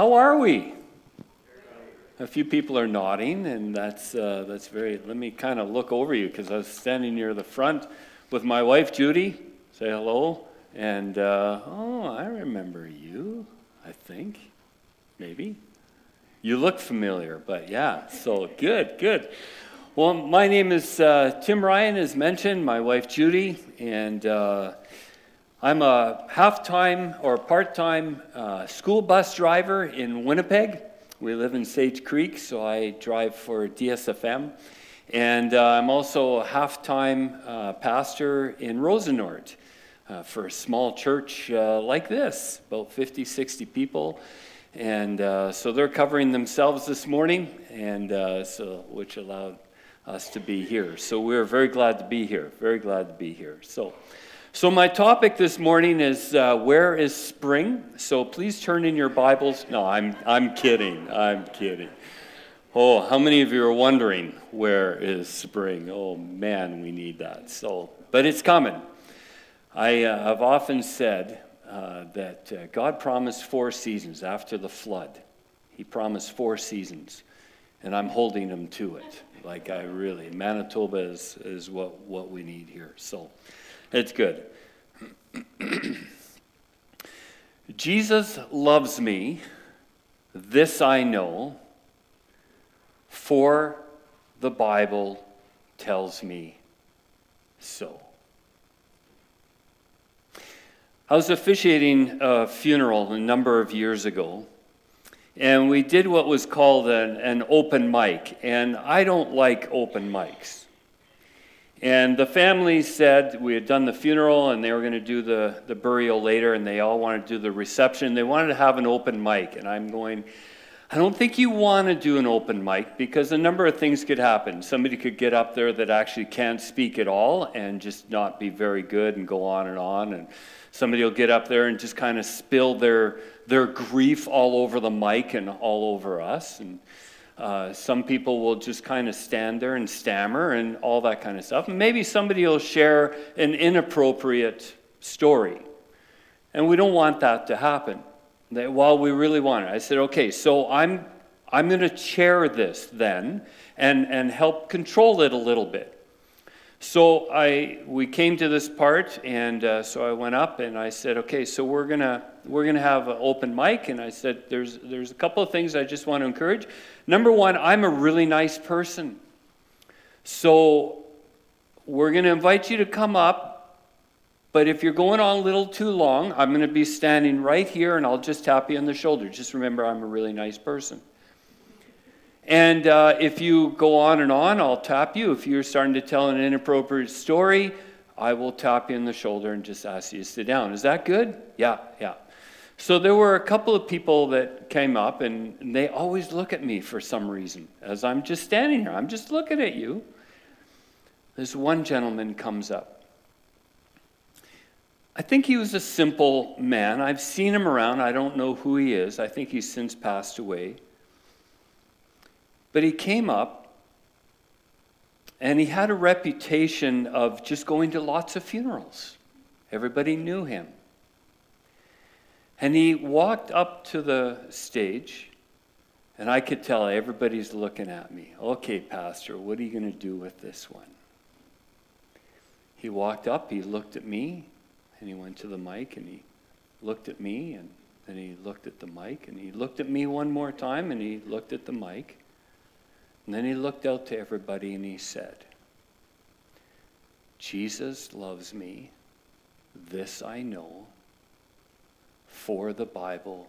How are we? A few people are nodding, and that's, uh, that's very. Let me kind of look over you because I was standing near the front with my wife, Judy. Say hello. And, uh, oh, I remember you, I think. Maybe. You look familiar, but yeah, so good, good. Well, my name is uh, Tim Ryan, as mentioned, my wife, Judy, and uh, I'm a half time or part time uh, school bus driver in Winnipeg. We live in Sage Creek, so I drive for DSFM. And uh, I'm also a half time uh, pastor in Rosenort uh, for a small church uh, like this, about 50, 60 people. And uh, so they're covering themselves this morning, and so which allowed us to be here. So we're very glad to be here, very glad to be here. So. So, my topic this morning is uh, Where is Spring? So, please turn in your Bibles. No, I'm, I'm kidding. I'm kidding. Oh, how many of you are wondering where is spring? Oh, man, we need that. So, but it's coming. I, uh, have often said uh, that uh, God promised four seasons after the flood. He promised four seasons, and I'm holding him to it. Like, I really, Manitoba is, is what, what we need here. So, it's good. Jesus loves me, this I know, for the Bible tells me so. I was officiating a funeral a number of years ago, and we did what was called an, an open mic. And I don't like open mics. And the family said we had done the funeral and they were going to do the, the burial later, and they all wanted to do the reception. They wanted to have an open mic. And I'm going, I don't think you want to do an open mic because a number of things could happen. Somebody could get up there that actually can't speak at all and just not be very good and go on and on. And somebody will get up there and just kind of spill their, their grief all over the mic and all over us. And uh, some people will just kind of stand there and stammer and all that kind of stuff. Maybe somebody will share an inappropriate story. And we don't want that to happen. While we really want it, I said, okay, so I'm, I'm going to chair this then and, and help control it a little bit. So I, we came to this part, and uh, so I went up and I said, okay, so we're going to we're to have an open mic. And I said, there's, there's a couple of things I just want to encourage. Number one, I'm a really nice person. So we're going to invite you to come up. But if you're going on a little too long, I'm going to be standing right here and I'll just tap you on the shoulder. Just remember, I'm a really nice person. And uh, if you go on and on, I'll tap you. If you're starting to tell an inappropriate story, I will tap you in the shoulder and just ask you to sit down. Is that good? Yeah, yeah. So there were a couple of people that came up, and they always look at me for some reason as I'm just standing here. I'm just looking at you. This one gentleman comes up. I think he was a simple man. I've seen him around. I don't know who he is. I think he's since passed away. But he came up, and he had a reputation of just going to lots of funerals. Everybody knew him. And he walked up to the stage, and I could tell everybody's looking at me. Okay, Pastor, what are you going to do with this one? He walked up, he looked at me, and he went to the mic, and he looked at me, and then he looked at the mic, and he looked at me one more time, and he looked at the mic. And then he looked out to everybody and he said, Jesus loves me. This I know for the Bible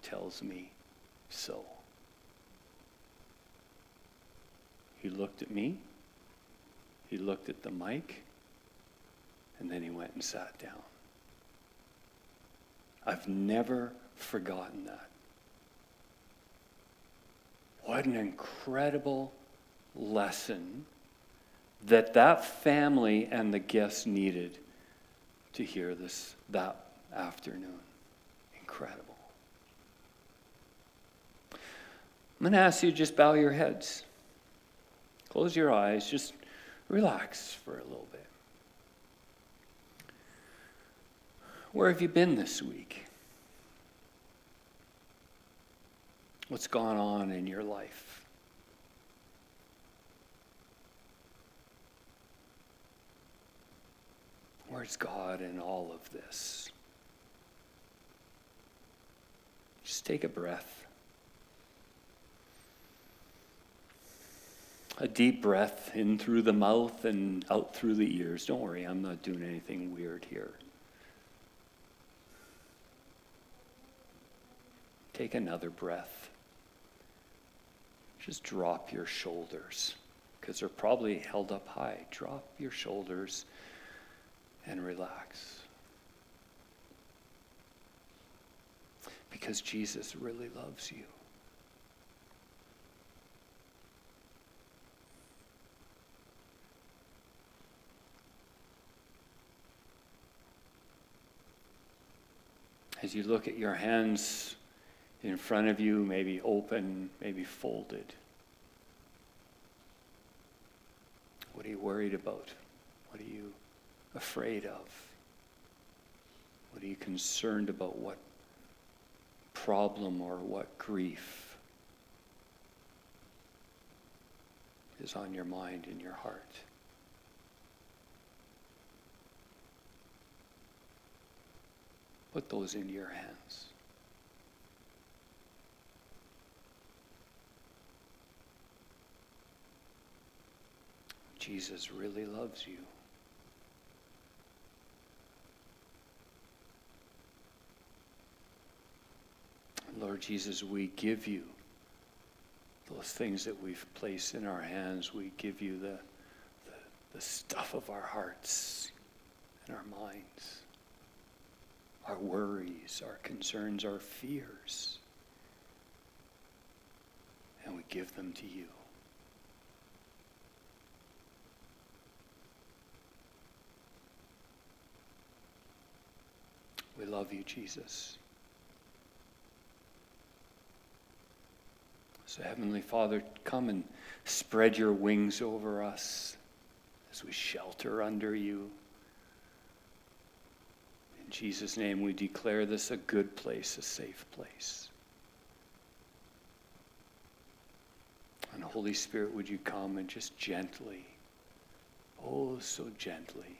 tells me so. He looked at me, he looked at the mic, and then he went and sat down. I've never forgotten that. What an incredible lesson that that family and the guests needed to hear this that afternoon incredible. I'm going to ask you to just bow your heads. Close your eyes. Just relax for a little bit. Where have you been this week? What's gone on in your life? Where's God in all of this? Just take a breath. A deep breath in through the mouth and out through the ears. Don't worry, I'm not doing anything weird here. Take another breath. Just drop your shoulders because they're probably held up high. Drop your shoulders and relax. Because Jesus really loves you. As you look at your hands in front of you, maybe open, maybe folded, what are you worried about? What are you afraid of? What are you concerned about? What problem or what grief is on your mind and your heart? Put those into your hands. Jesus really loves you. Lord Jesus, we give you those things that we've placed in our hands. We give you the, the, the stuff of our hearts and our minds, our worries, our concerns, our fears. And we give them to you. We love you, Jesus. So, Heavenly Father, come and spread your wings over us as we shelter under you. In Jesus' name, we declare this a good place, a safe place. And Holy Spirit, would you come and just gently, oh, so gently,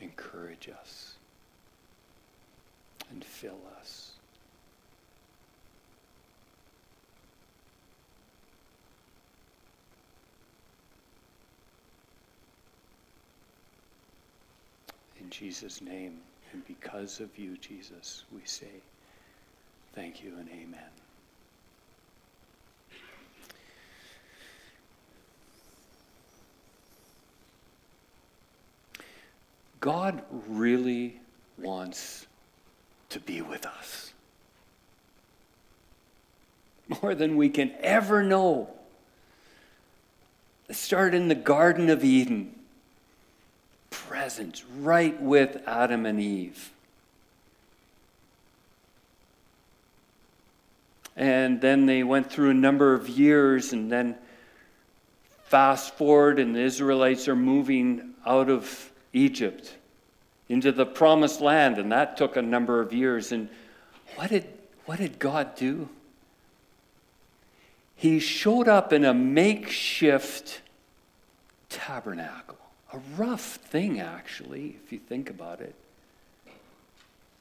encourage us and fill us. In Jesus' name and because of you, Jesus, we say thank you and amen. God really wants to be with us more than we can ever know. It started in the Garden of Eden presence right with Adam and Eve. And then they went through a number of years, and then fast forward, and the Israelites are moving out of Egypt into the promised land, and that took a number of years. And what did, what did God do? He showed up in a makeshift tabernacle a rough thing, actually, if you think about it.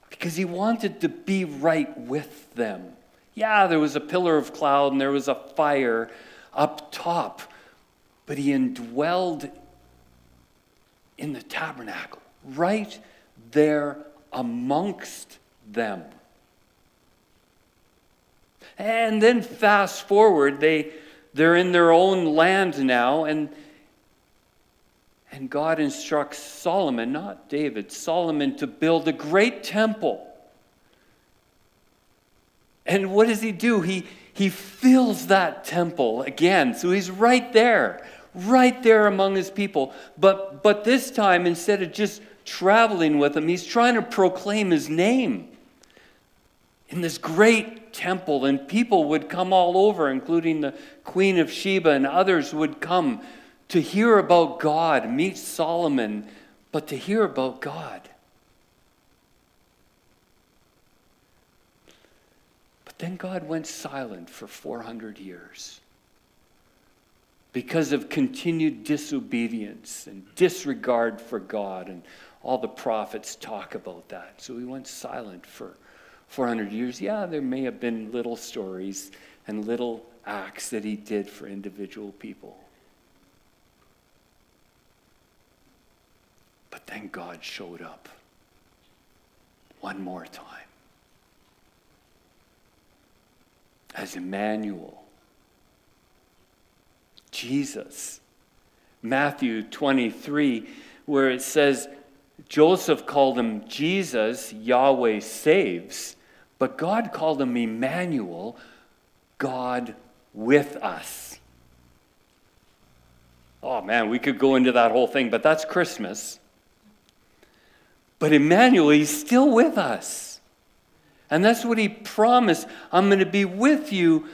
Because he wanted to be right with them. Yeah, there was a pillar of cloud and there was a fire up top, but he indwelled in the tabernacle, right there amongst them. And then fast forward, they, they're in their own land now, and and God instructs Solomon, not David, Solomon to build a great temple. And what does he do? He, he fills that temple again. So he's right there, right there among his people. But, but this time, instead of just traveling with him, he's trying to proclaim his name in this great temple. And people would come all over, including the Queen of Sheba, and others would come to hear about God, meet Solomon, but to hear about God. But then God went silent for 400 years because of continued disobedience and disregard for God. And all the prophets talk about that. So he went silent for 400 years. Yeah, there may have been little stories and little acts that he did for individual people. But then God showed up one more time as Emmanuel, Jesus. Matthew 23, where it says, Joseph called him Jesus, Yahweh saves, but God called him Emmanuel, God with us. Oh man, we could go into that whole thing, but that's Christmas. But Emmanuel, he's still with us. And that's what he promised. I'm going to be with you.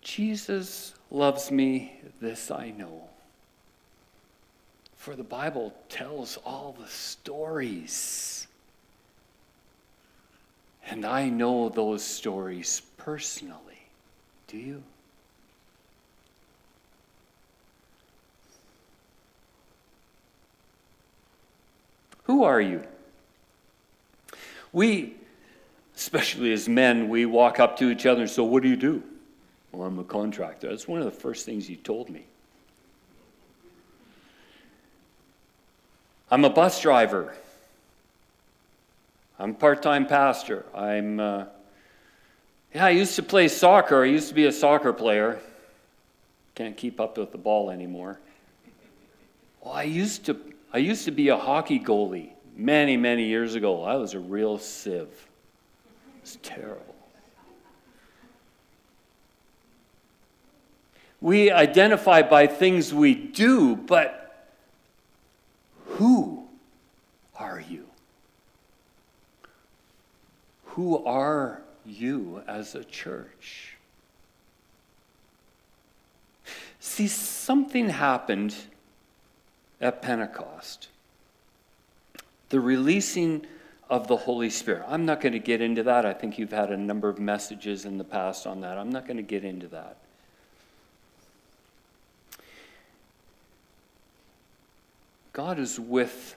Jesus loves me, this I know. For the Bible tells all the stories. And I know those stories personally. Do you? Who are you? We, especially as men, we walk up to each other and say, what do you do? I'm a contractor. That's one of the first things you told me. I'm a bus driver. I'm part time pastor. I'm, uh, yeah, I used to play soccer. I used to be a soccer player. Can't keep up with the ball anymore. Well, I used to I used to be a hockey goalie many, many years ago. I was a real sieve. It's terrible. We identify by things we do, but who are you? Who are you as a church? See, something happened at Pentecost. The releasing of the Holy Spirit. I'm not going to get into that. I think you've had a number of messages in the past on that. I'm not going to get into that. God is with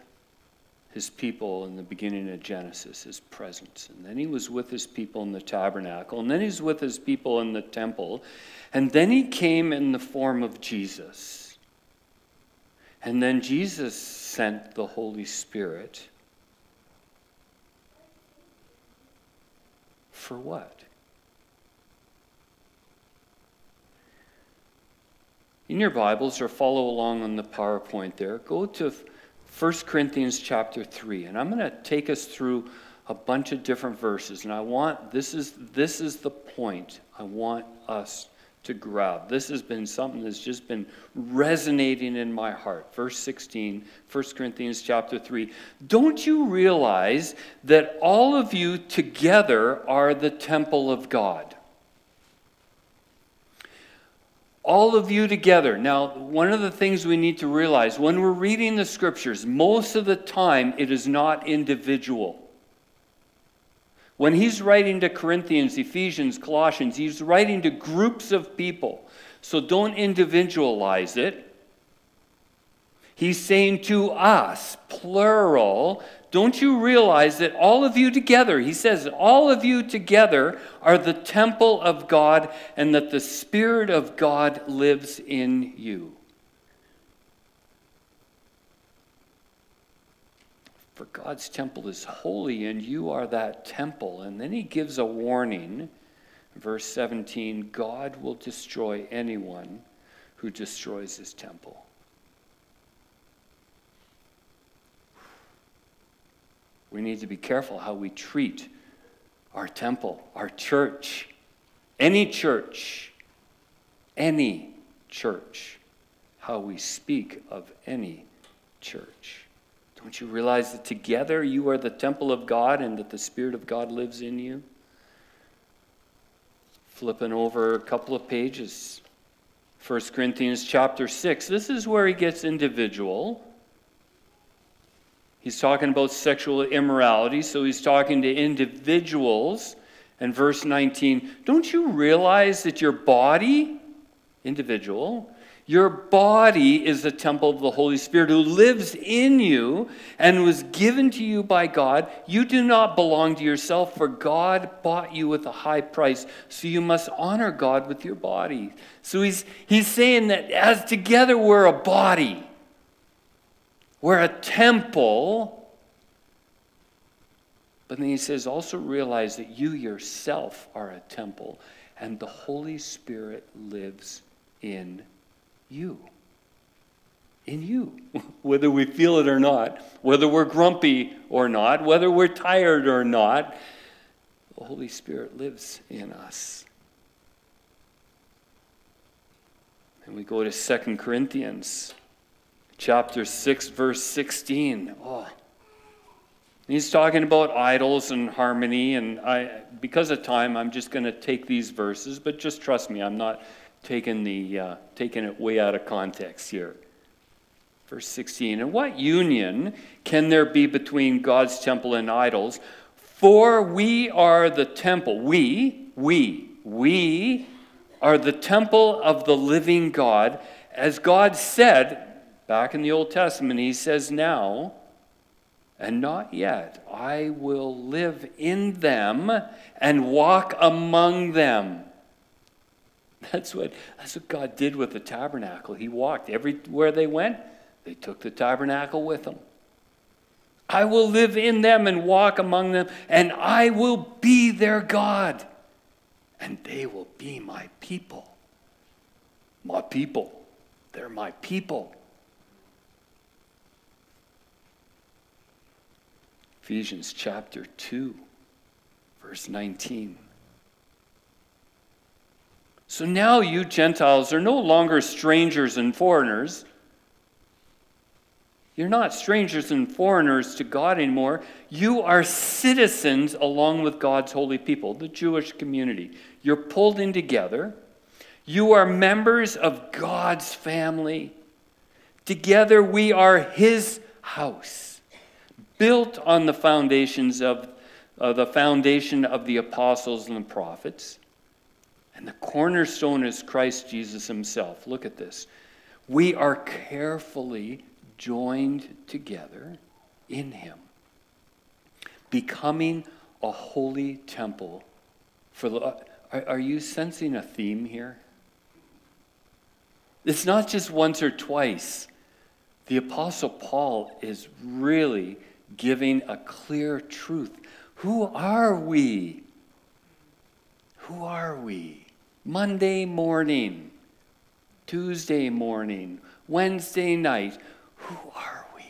his people in the beginning of Genesis, his presence. And then he was with his people in the tabernacle. And then he's with his people in the temple. And then he came in the form of Jesus. And then Jesus sent the Holy Spirit. For what? In your Bibles, or follow along on the PowerPoint there, go to 1 Corinthians chapter 3. And I'm going to take us through a bunch of different verses. And I want, this is, this is the point I want us to grab. This has been something that's just been resonating in my heart. Verse 16, 1 Corinthians chapter 3. Don't you realize that all of you together are the temple of God? All of you together. Now, one of the things we need to realize when we're reading the scriptures, most of the time it is not individual. When he's writing to Corinthians, Ephesians, Colossians, he's writing to groups of people. So don't individualize it. He's saying to us, plural, don't you realize that all of you together, he says, all of you together are the temple of God and that the Spirit of God lives in you? For God's temple is holy, and you are that temple. And then he gives a warning. Verse 17 God will destroy anyone who destroys his temple. We need to be careful how we treat our temple, our church, any church, any church, how we speak of any church. Don't you realize that together you are the temple of God and that the Spirit of God lives in you? Flipping over a couple of pages. 1 Corinthians chapter 6. This is where he gets individual. He's talking about sexual immorality, so he's talking to individuals. And verse 19, don't you realize that your body, individual, your body is the temple of the Holy Spirit who lives in you and was given to you by God. You do not belong to yourself, for God bought you with a high price. So you must honor God with your body. So he's, he's saying that as together we're a body, we're a temple. But then he says, also realize that you yourself are a temple and the Holy Spirit lives in you. In you. Whether we feel it or not, whether we're grumpy or not, whether we're tired or not, the Holy Spirit lives in us. And we go to Second Corinthians chapter 6, verse 16. Oh. He's talking about idols and harmony, and I, because of time, I'm just going to take these verses, but just trust me, I'm not taking, the, uh, taking it way out of context here. Verse 16 And what union can there be between God's temple and idols? For we are the temple. We, we, we are the temple of the living God. As God said back in the Old Testament, He says now, and not yet, I will live in them and walk among them. That's what, that's what God did with the tabernacle. He walked everywhere they went, they took the tabernacle with them. I will live in them and walk among them, and I will be their God, and they will be my people. My people. They're my people. Ephesians chapter 2, verse 19. So now you Gentiles are no longer strangers and foreigners. You're not strangers and foreigners to God anymore. You are citizens along with God's holy people, the Jewish community. You're pulled in together. You are members of God's family. Together we are His house, built on the foundations of uh, the foundation of the apostles and the prophets. And the cornerstone is Christ Jesus himself. Look at this. We are carefully joined together in him, becoming a holy temple for the. Are, are you sensing a theme here? It's not just once or twice. The Apostle Paul is really giving a clear truth. Who are we? Who are we? Monday morning, Tuesday morning, Wednesday night. Who are we?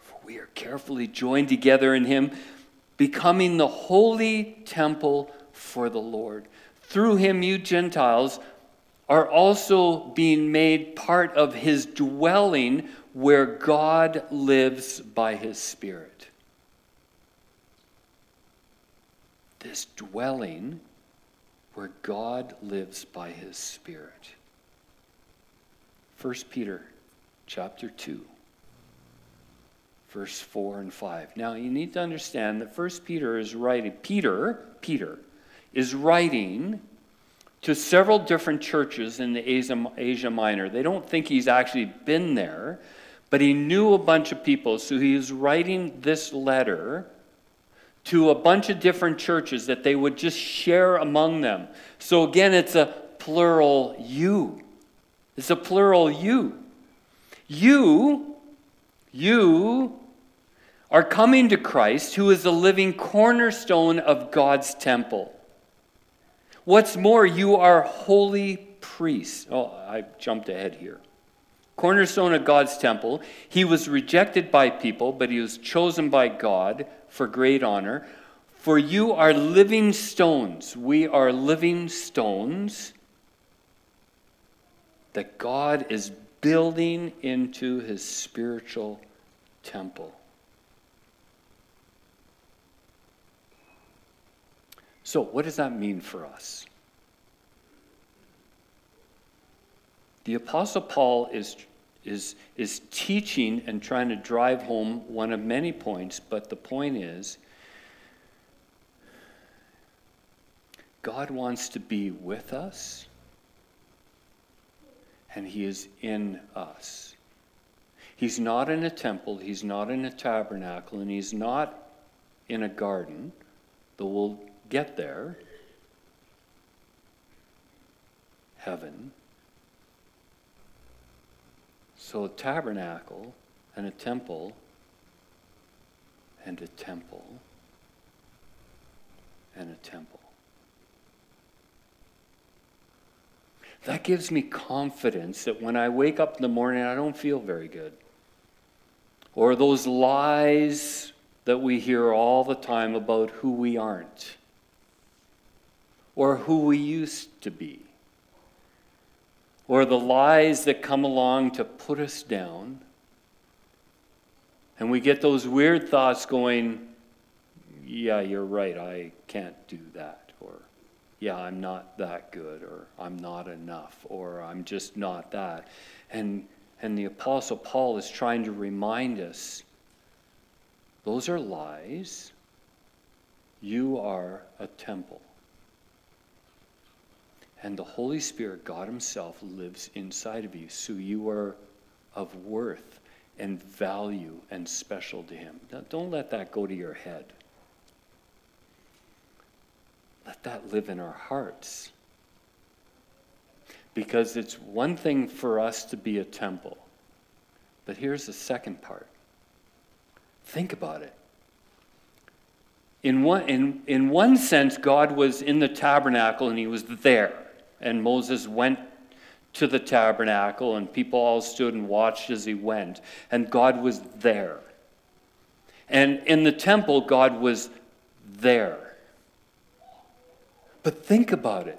For we are carefully joined together in Him, becoming the holy temple for the Lord. Through Him, you Gentiles are also being made part of His dwelling where God lives by His Spirit. this dwelling where God lives by his Spirit. 1 Peter chapter 2, verse 4 and 5. Now you need to understand that 1 Peter is writing, Peter, Peter, is writing to several different churches in the Asia, Asia Minor. They don't think he's actually been there, but he knew a bunch of people. So he is writing this letter to a bunch of different churches that they would just share among them. So again, it's a plural you. It's a plural you. You, you are coming to Christ, who is the living cornerstone of God's temple. What's more, you are holy priests. Oh, I jumped ahead here. Cornerstone of God's temple. He was rejected by people, but he was chosen by God for great honor. For you are living stones. We are living stones that God is building into his spiritual temple. So, what does that mean for us? the Apostle Paul is, is, is teaching and trying to drive home one of many points, but the point is God wants to be with us, and He is in us. He's not in a temple, He's not in a tabernacle, and He's not in a garden, though we'll get there. Heaven so, a tabernacle and a temple and a temple and a temple. That gives me confidence that when I wake up in the morning, I don't feel very good. Or those lies that we hear all the time about who we aren't, or who we used to be, or the lies that come along to put us down. And we get those weird thoughts going, yeah, you're right, I can't do that. Or, yeah, I'm not that good. Or, I'm not enough. Or, I'm just not that. And, and the Apostle Paul is trying to remind us those are lies. You are a temple. And the Holy Spirit, God Himself, lives inside of you. So you are of worth and value and special to Him. Now, don't let that go to your head. Let that live in our hearts. Because it's one thing for us to be a temple. But here's the second part think about it. In one, in, in one sense, God was in the tabernacle and he was there. And Moses went to the tabernacle, and people all stood and watched as he went. And God was there. And in the temple, God was there. But think about it.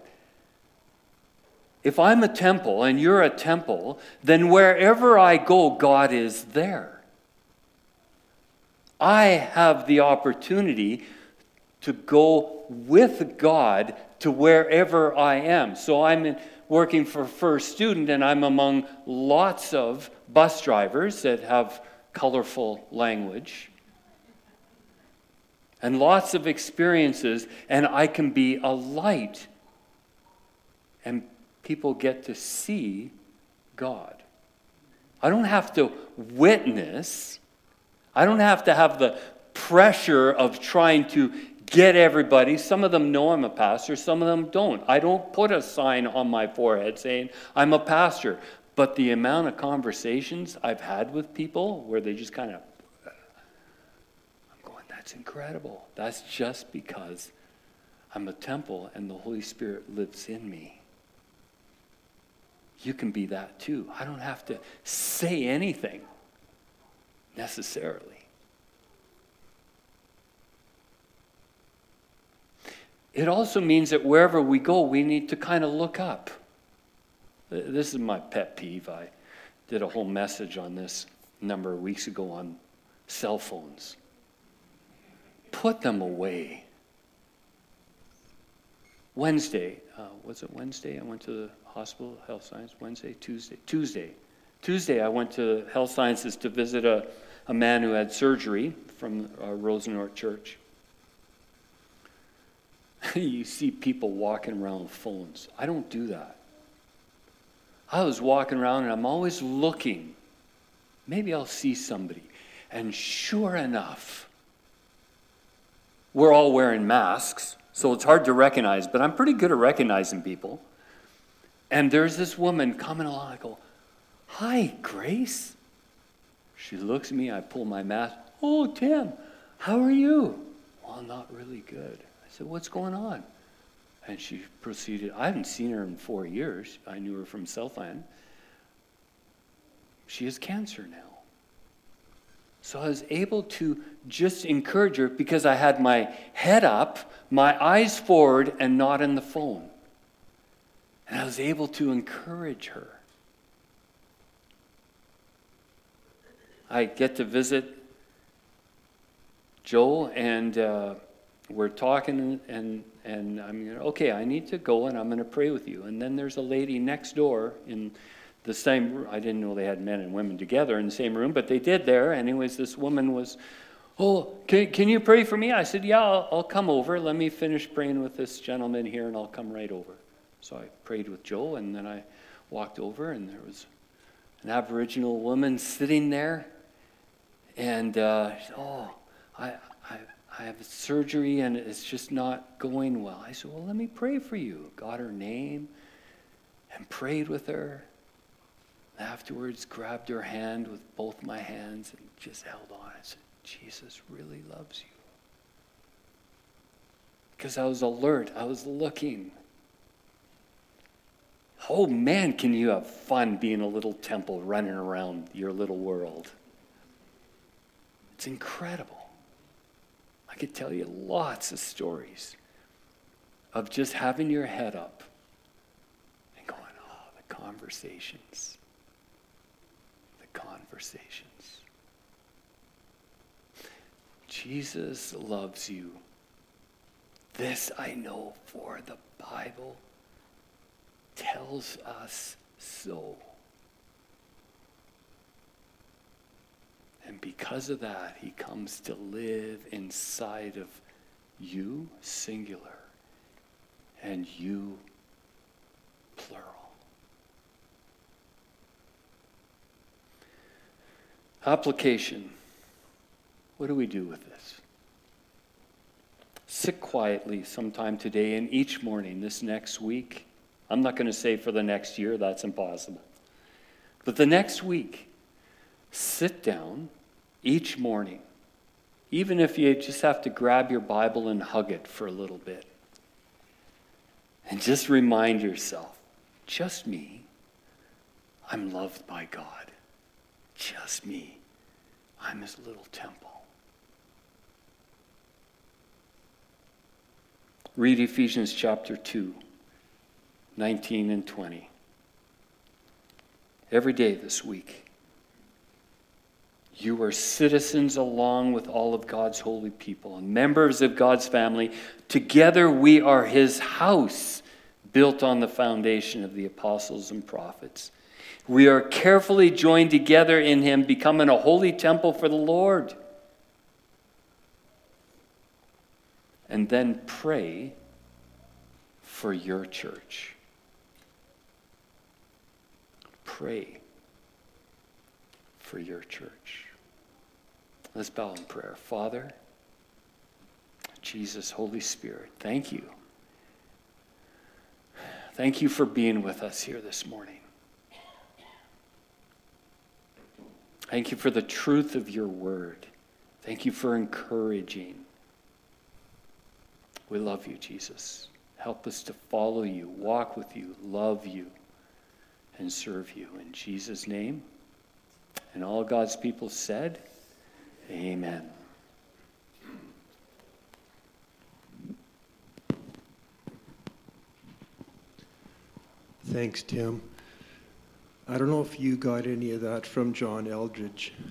If I'm a temple and you're a temple, then wherever I go, God is there. I have the opportunity to go with God to wherever I am. So I'm in, working for First Student, and I'm among lots of bus drivers that have colorful language and lots of experiences, and I can be a light. And people get to see God. I don't have to witness, I don't have to have the pressure of trying to get everybody. Some of them know I'm a pastor, some of them don't. I don't put a sign on my forehead saying I'm a pastor. But the amount of conversations I've had with people where they just kind of I'm going, that's incredible. That's just because I'm a temple and the Holy Spirit lives in me. You can be that too. I don't have to say anything necessarily. It also means that wherever we go, we need to kind of look up. This is my pet peeve. I did a whole message on this a number of weeks ago on cell phones put them away. Wednesday, uh, was it Wednesday? I went to the hospital, health science, Wednesday, Tuesday, Tuesday. Tuesday, I went to health sciences to visit a, a man who had surgery from uh, Rosenort Church. you see people walking around with phones. I don't do that. I was walking around and I'm always looking. Maybe I'll see somebody. And sure enough, we're all wearing masks, so it's hard to recognize, but I'm pretty good at recognizing people. And there's this woman coming along. I go, Hi, Grace. She looks at me. I pull my mask. Oh, Tim, how are you? Well, not really good. I said, What's going on? And she proceeded. I haven't seen her in four years. I knew her from Southland. She has cancer now. So I was able to just encourage her because I had my head up, my eyes forward, and not in the phone. And I was able to encourage her. I get to visit Joel and uh, we're talking, and, and I'm going, okay, I need to go, and I'm going to pray with you. And then there's a lady next door in the same I didn't know they had men and women together in the same room, but they did there. Anyways, this woman was Oh, can, can you pray for me? I said, Yeah, I'll, I'll come over. Let me finish praying with this gentleman here and I'll come right over. So I prayed with Joe and then I walked over and there was an Aboriginal woman sitting there. And, uh, said, Oh, I, I have surgery and it's just not going well. I said, Well, let me pray for you. Got her name and prayed with her. Afterwards, grabbed her hand with both my hands and just held on. I said, Jesus really loves you. Because I was alert, I was looking. Oh man, can you have fun being a little temple running around your little world? It's incredible. I could tell you lots of stories of just having your head up and going, oh, the conversations. The conversations. Jesus loves you. This I know, for the Bible tells us so. And because of that, he comes to live inside of you, singular, and you, plural. Application. What do we do with this? Sit quietly sometime today and each morning this next week. I'm not going to say for the next year, that's impossible. But the next week, sit down each morning, even if you just have to grab your Bible and hug it for a little bit. And just remind yourself just me, I'm loved by God. Just me, I'm his little temple. Read Ephesians chapter 2, 19 and 20. Every day this week. You are citizens along with all of God's holy people and members of God's family. Together we are his house, built on the foundation of the apostles and prophets. We are carefully joined together in him, becoming a holy temple for the Lord. And then pray for your church. Pray for your church. Let's bow in prayer. Father, Jesus, Holy Spirit, thank you. Thank you for being with us here this morning. Thank you for the truth of your word. Thank you for encouraging. We love you, Jesus. Help us to follow you, walk with you, love you, and serve you. In Jesus' name. And all God's people said, Amen. Thanks, Tim. I don't know if you got any of that from John Eldredge.